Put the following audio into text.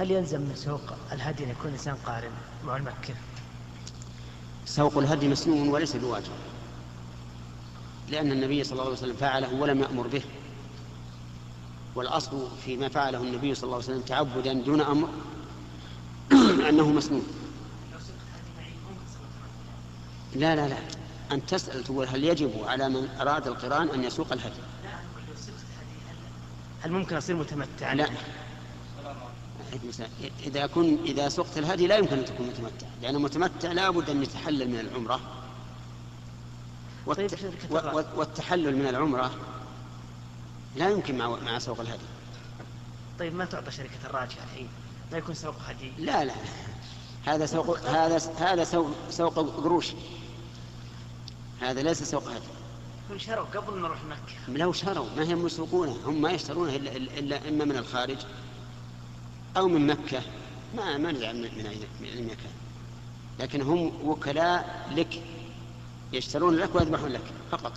هل يلزم من سوق الهدي أن يكون إنسان قارن مع المكة؟ سوق الهدي مسنون وليس بواجب لأن النبي صلى الله عليه وسلم فعله ولم يأمر به. والأصل فيما فعله النبي صلى الله عليه وسلم تعبدا دون أمر أنه مسنون. لا لا لا. أن تسأل تقول هل يجب على من أراد القران أن يسوق الهدي؟ هل ممكن أصير متمتعا؟ لا. إذا كن إذا سقت الهدي لا يمكن أن تكون متمتع لأن المتمتع لا بد أن يتحلل من العمرة. والت... طيب والتحلل من العمرة لا يمكن مع مع سوق الهدي. طيب ما تعطى شركة الراجحة الحين؟ ما يكون سوق هدي؟ لا لا. هذا سوق هذا هذا سوق سوق قروش. هذا ليس سوق هدي. هم شروا قبل ما نروح مكة. لو شروا ما هم مسوقونه هم ما يشترونه إلا, إلا إما من الخارج أو من مكة. ما ما من من أي مكان. لكن هم وكلاء لك. يشترون لك ويذبحون لك فقط.